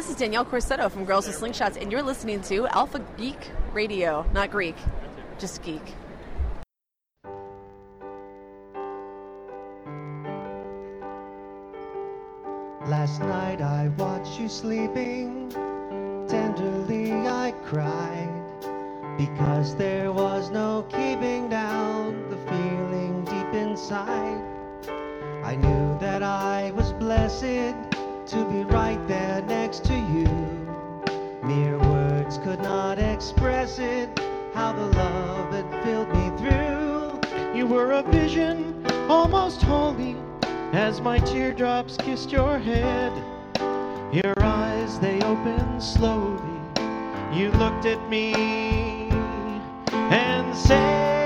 This is Danielle Corsetto from Girls with Slingshots, and you're listening to Alpha Geek Radio. Not Greek, just geek. Last night I watched you sleeping. Tenderly I cried because there was no keeping down the feeling deep inside. I knew that I was blessed to be right there next to you. Mere words could not express it, how the love that filled me through. You were a vision, almost holy, as my teardrops kissed your head. Your eyes, they opened slowly. You looked at me and said,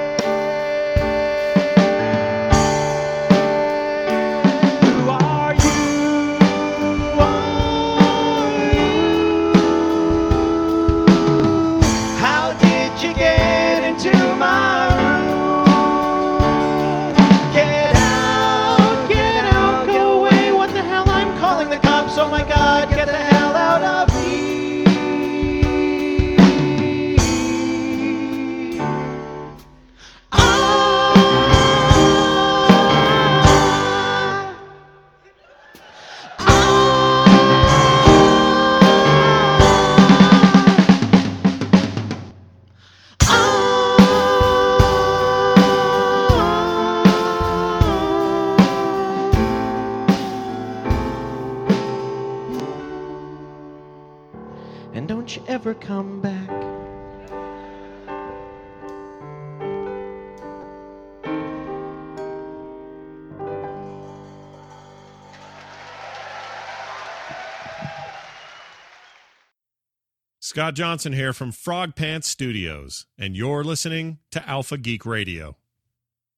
And don't you ever come back. Scott Johnson here from Frog Pants Studios, and you're listening to Alpha Geek Radio.